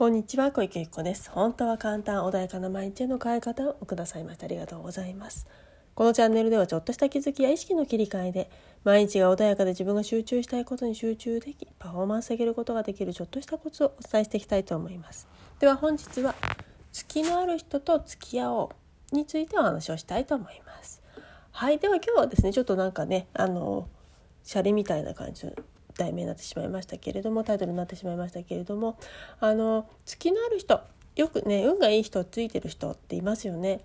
こんにちは小池由子です。本当は簡単穏やかな毎日への変え方をくださいましてありがとうございます。このチャンネルではちょっとした気づきや意識の切り替えで毎日が穏やかで自分が集中したいことに集中できパフォーマンス上げることができるちょっとしたコツをお伝えしていきたいと思います。では本日は月のある人と付き合おうについてお話をしたいと思います。はいでは今日はですねちょっとなんかねあのシャレみたいな感じ題名になってしまいましたけれどもタイトルになってしまいましたけれどもあの月のある人よくね運がいい人ついてる人っていますよね。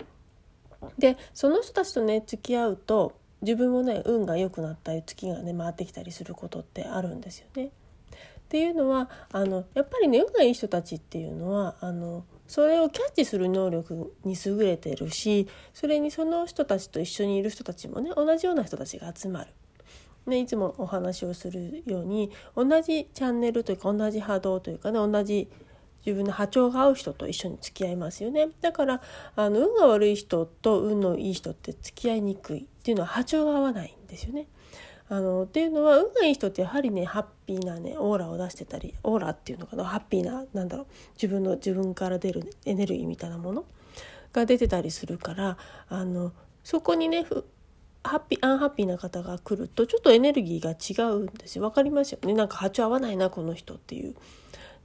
でその人たちとね付き合うと自分もね運が良くなったり月がね回ってきたりすることってあるんですよね。っていうのはあのやっぱりね運がいい人たちっていうのはあのそれをキャッチする能力に優れてるしそれにその人たちと一緒にいる人たちもね同じような人たちが集まる。ね、いつもお話をするように同じチャンネルというか同じ波動というかね同じ自分の波長が合う人と一緒に付き合いますよねだからあの運が悪い人と運のいい人って付き合いにくいっていうのは波長が合わないんですよね。あのっていうのは運がいい人ってやはりねハッピーなねオーラを出してたりオーラっていうのかなハッピーななんだろう自分の自分から出るエネルギーみたいなものが出てたりするからあのそこにねハッピーアンハッピーな方が来るとちょっとエネルギーが違うんですよ。分かりますよね。なんか波長合わないなこの人っていう。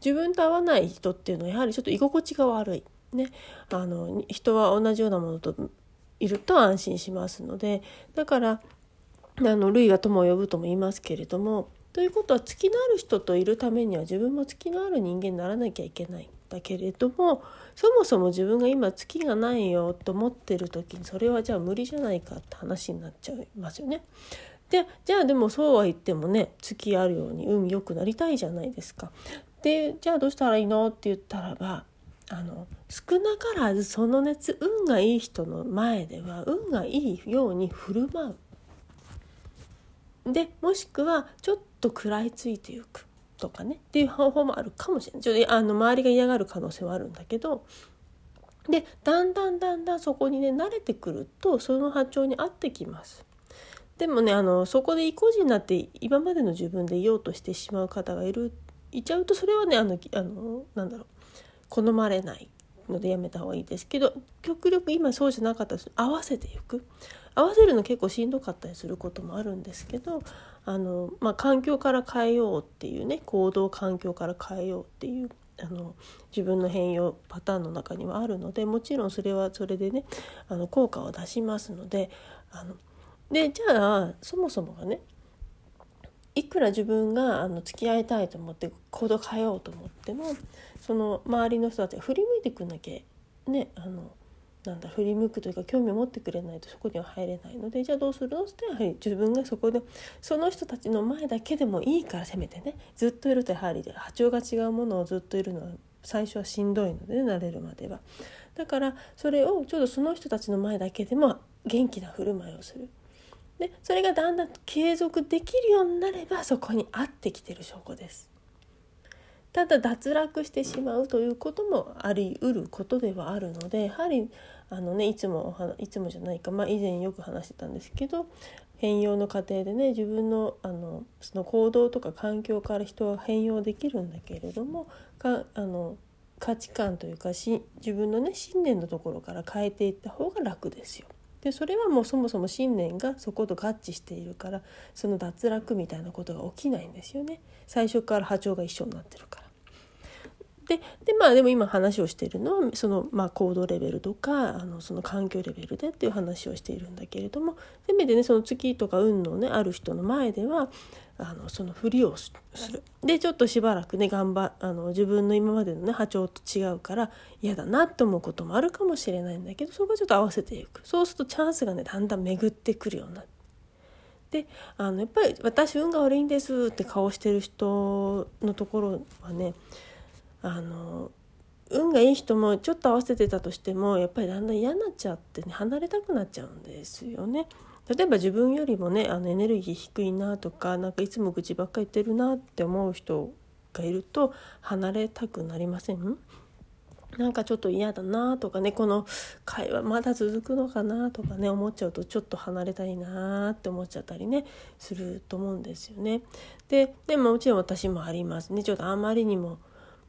自分と合わない人っていうのはやはりちょっと居心地が悪い。ね。あの人は同じようなものといると安心しますので。だからあの類は友を呼ぶとも言いますけれども。ということは月のある人といるためには自分も月のある人間にならなきゃいけないんだけれどもそもそも自分が今月がないよと思ってる時にそれはじゃあ無理じゃないかって話になっちゃいますよね。でじゃあでもそうは言ってもね月あるように運良くなりたいじゃないですか。でじゃあどうしたらいいのって言ったらばあの少なからずその熱運がいい人の前では運がいいように振る舞う。でもしくはちょっと食らいついていく。とかねっていう方法もあるかもしれない。ちょっとあの周りが嫌がる可能性はあるんだけどでだんだんだんだんそこにね慣れてくるとその波長に合ってきます。でもねあのそこで意固地になって今までの自分でいようとしてしまう方がいる。いちゃうとそれはねあのあのなんだろう。好まれないのでやめた方がいいですけど極力今そうじゃなかったら合わせていく。合わせるの結構しんどかったりすることもあるんですけどあの、まあ、環境から変えようっていうね行動環境から変えようっていうあの自分の変容パターンの中にはあるのでもちろんそれはそれでねあの効果を出しますのであのでじゃあそもそもがねいくら自分があの付き合いたいと思って行動変えようと思ってもその周りの人たちが振り向いてくんなきゃねあのなんだ振り向くというか興味を持ってくれないとそこには入れないのでじゃあどうするのってやはり自分がそこでその人たちの前だけでもいいからせめてねずっといるとやはり波長が違うものをずっといるのは最初はしんどいので、ね、慣れるまでは。だからそれをちょうどその人たちの前だけでも元気な振る舞いをする。でそれがだんだん継続できるようになればそこに合ってきてる証拠です。ただ脱落してしまうということもありうることではあるのでやはりあのねいつもいつもじゃないか、まあ、以前よく話してたんですけど変容の過程でね自分のあのその行動とか環境から人は変容できるんだけれどもかあの価値観というかし自分のね信念のところから変えていった方が楽ですよ。でそれはもうそもそも信念がそこと合致しているからその脱落みたいなことが起きないんですよね最初から波長が一緒になってるから。ででまあでも今話をしているのはその、まあ、行動レベルとかあのその環境レベルでっていう話をしているんだけれどもせめてねその月とか運のねある人の前ではあのそのふりをするでちょっとしばらくね頑張あの自分の今までのね波長と違うから嫌だなって思うこともあるかもしれないんだけどそこはちょっと合わせていくそうするとチャンスがねだんだん巡ってくるようになって。であのやっぱり私運が悪いんですって顔してる人のところはねあの運がいい人もちょっと合わせてたとしてもやっぱりだんだん嫌になっちゃってね離れたくなっちゃうんですよね。例えば自分よりもねあのエネルギー低いなとかなんかいつも愚痴ばっかり言ってるなって思う人がいると離れたくなりません？なんかちょっと嫌だなとかねこの会話まだ続くのかなとかね思っちゃうとちょっと離れたいなって思っちゃったりねすると思うんですよね。ででももちろん私もありますねちょっとあまりにも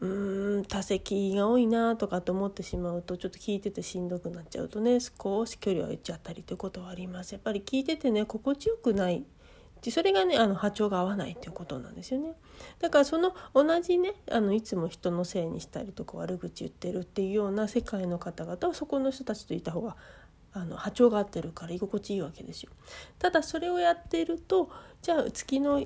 うーん多席が多いなとかと思ってしまうとちょっと聞いててしんどくなっちゃうとね少し距離を置いちゃったりということはありますやっぱり聞いててね心地よくないそれがねあの波長が合わないっていうことなんですよねだからその同じねあのいつも人のせいにしたりとか悪口言ってるっていうような世界の方々はそこの人たちといた方があの波長が合ってるから居心地いいわけですよ。ただそれをやっているとじゃあ月の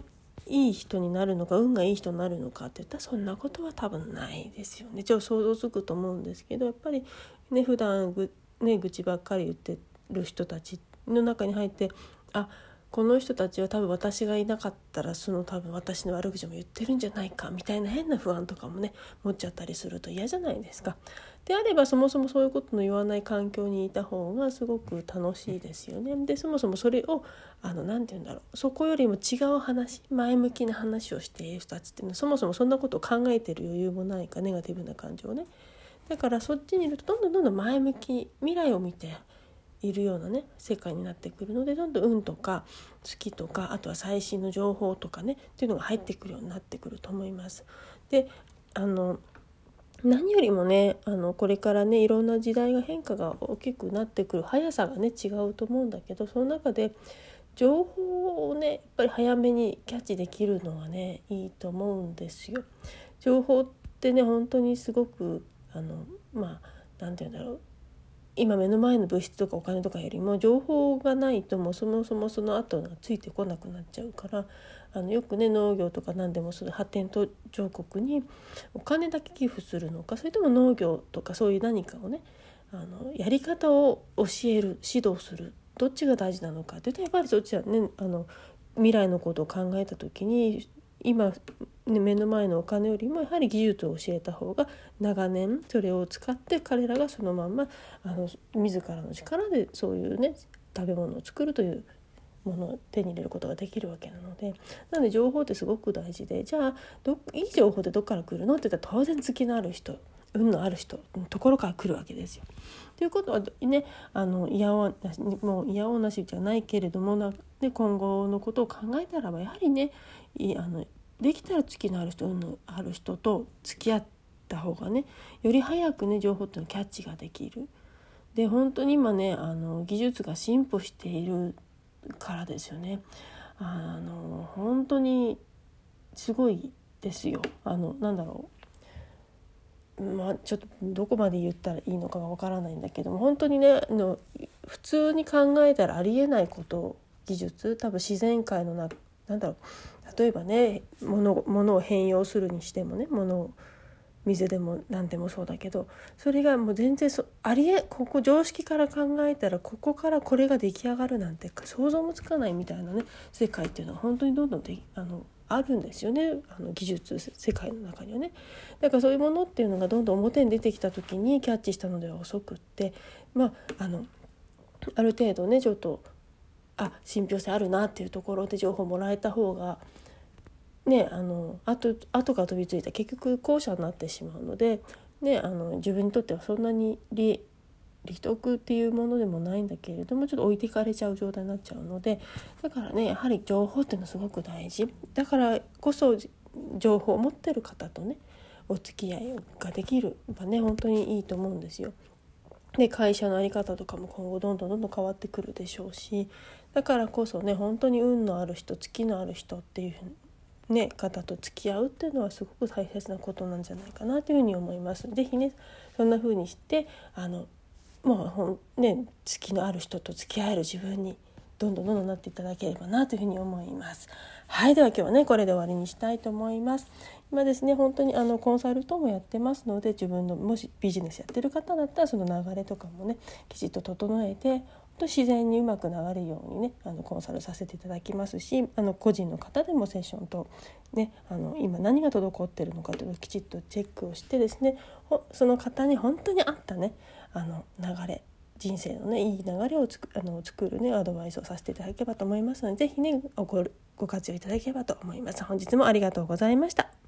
いい人になるのか運がいい人になるのかっていったらそんなことは多分ないですよね。ちょっと想像つくと思うんですけどやっぱりね普段ぐね愚痴ばっかり言ってる人たちの中に入ってあこの人たちは多分私がいなかったらその多分私の悪口も言ってるんじゃないかみたいな変な不安とかもね持っちゃったりすると嫌じゃないですか。であればそもそもそういうことの言わない環境にいた方がすごく楽しいですよね。でそもそもそれをあの何て言うんだろうそこよりも違う話前向きな話をしている人たちっていうのはそもそもそんなことを考えてる余裕もないかネガティブな感情をね。だからそっちにいるとどんどんどんどん前向き未来を見ているようなね世界になってくるのでどんどん運とか月とかあとは最新の情報とかねっていうのが入ってくるようになってくると思います。であの何よりもねあのこれからねいろんな時代が変化が大きくなってくる速さがね違うと思うんだけどその中で情報をねやっぱり早めにキャッチできるのはねいいと思うんですよ。情報ってね本当にすごくあのまあ何て言うんだろう今目の前の物質とかお金とかよりも情報がないともうそもそもその後がついてこなくなっちゃうからあのよくね農業とか何でもその発展途上国にお金だけ寄付するのかそれとも農業とかそういう何かをねあのやり方を教える指導するどっちが大事なのかっていうとやっぱりそっちはねあの未来のことを考えた時に今、ね、目の前のお金よりもやはり技術を教えた方が長年それを使って彼らがそのまんまあの自らの力でそういうね食べ物を作るというものを手に入れることができるわけなのでなので情報ってすごく大事でじゃあどいい情報ってどっから来るの？って言ったら当然月のある人運のある人のところから来るわけですよ。ということはねあの嫌おもう嫌おなしじゃないけれどもなで今後のことを考えたらばやはりねいあのできたら月のある人運のある人と付き合った方がねより早くね情報っていうのをキャッチができる。で本当に今ねあの技術が進歩しているからですよね。あの本当にすごいですよ。あのなんだろうまあ、ちょっとどこまで言ったらいいのかがわからないんだけども本当にねの普通に考えたらありえないこと技術多分自然界のななんだろう例えばね物物を変容するにしてもね物を水でも何でもそうだけどそれがもう全然そありえここ常識から考えたらここからこれが出来上がるなんて想像もつかないみたいなね世界っていうのは本当にどんどんであのあるんですよねあの技術世界の中にはね。だからそういうものっていうのがどんどん表に出てきた時にキャッチしたのでは遅くってまああのある程度ねちょっとあ信憑性あるなっていうところで情報もらえた方がねあの後後が飛びついた結局後者になってしまうので、ね、あの自分にとってはそんなに利利得っていうものでもないんだけれどもちょっと置いていかれちゃう状態になっちゃうのでだからねやはり情報っていうのはすごく大事だからこそ情報を持ってる方とねお付き合いができるばね本当にいいと思うんですよ。で会社の在り方とかも今後どんどんどんどん変わってくるでしょうしだからこそね本当に運のある人月のある人っていうね、方と付き合うっていうのはすごく大切なことなんじゃないかなというふうに思います。ぜひねそんな風にしてあのもうね月のある人と付き合える自分にどんどんどんどんなっていただければなというふうに思います。はいでは今日はねこれで終わりにしたいと思います。今ですね本当にあのコンサルトもやってますので自分のもしビジネスやってる方だったらその流れとかもねきちっと整えてと自然にうまく流れるようにねあのコンサルさせていただきますしあの個人の方でもセッションと、ね、あの今何が滞ってるのかというのをきちっとチェックをしてですねその方に本当に合ったねあの流れ人生のねいい流れをつくあの作るねアドバイスをさせていただければと思いますので是非ねごご活用いただければと思います。本日もありがとうございました。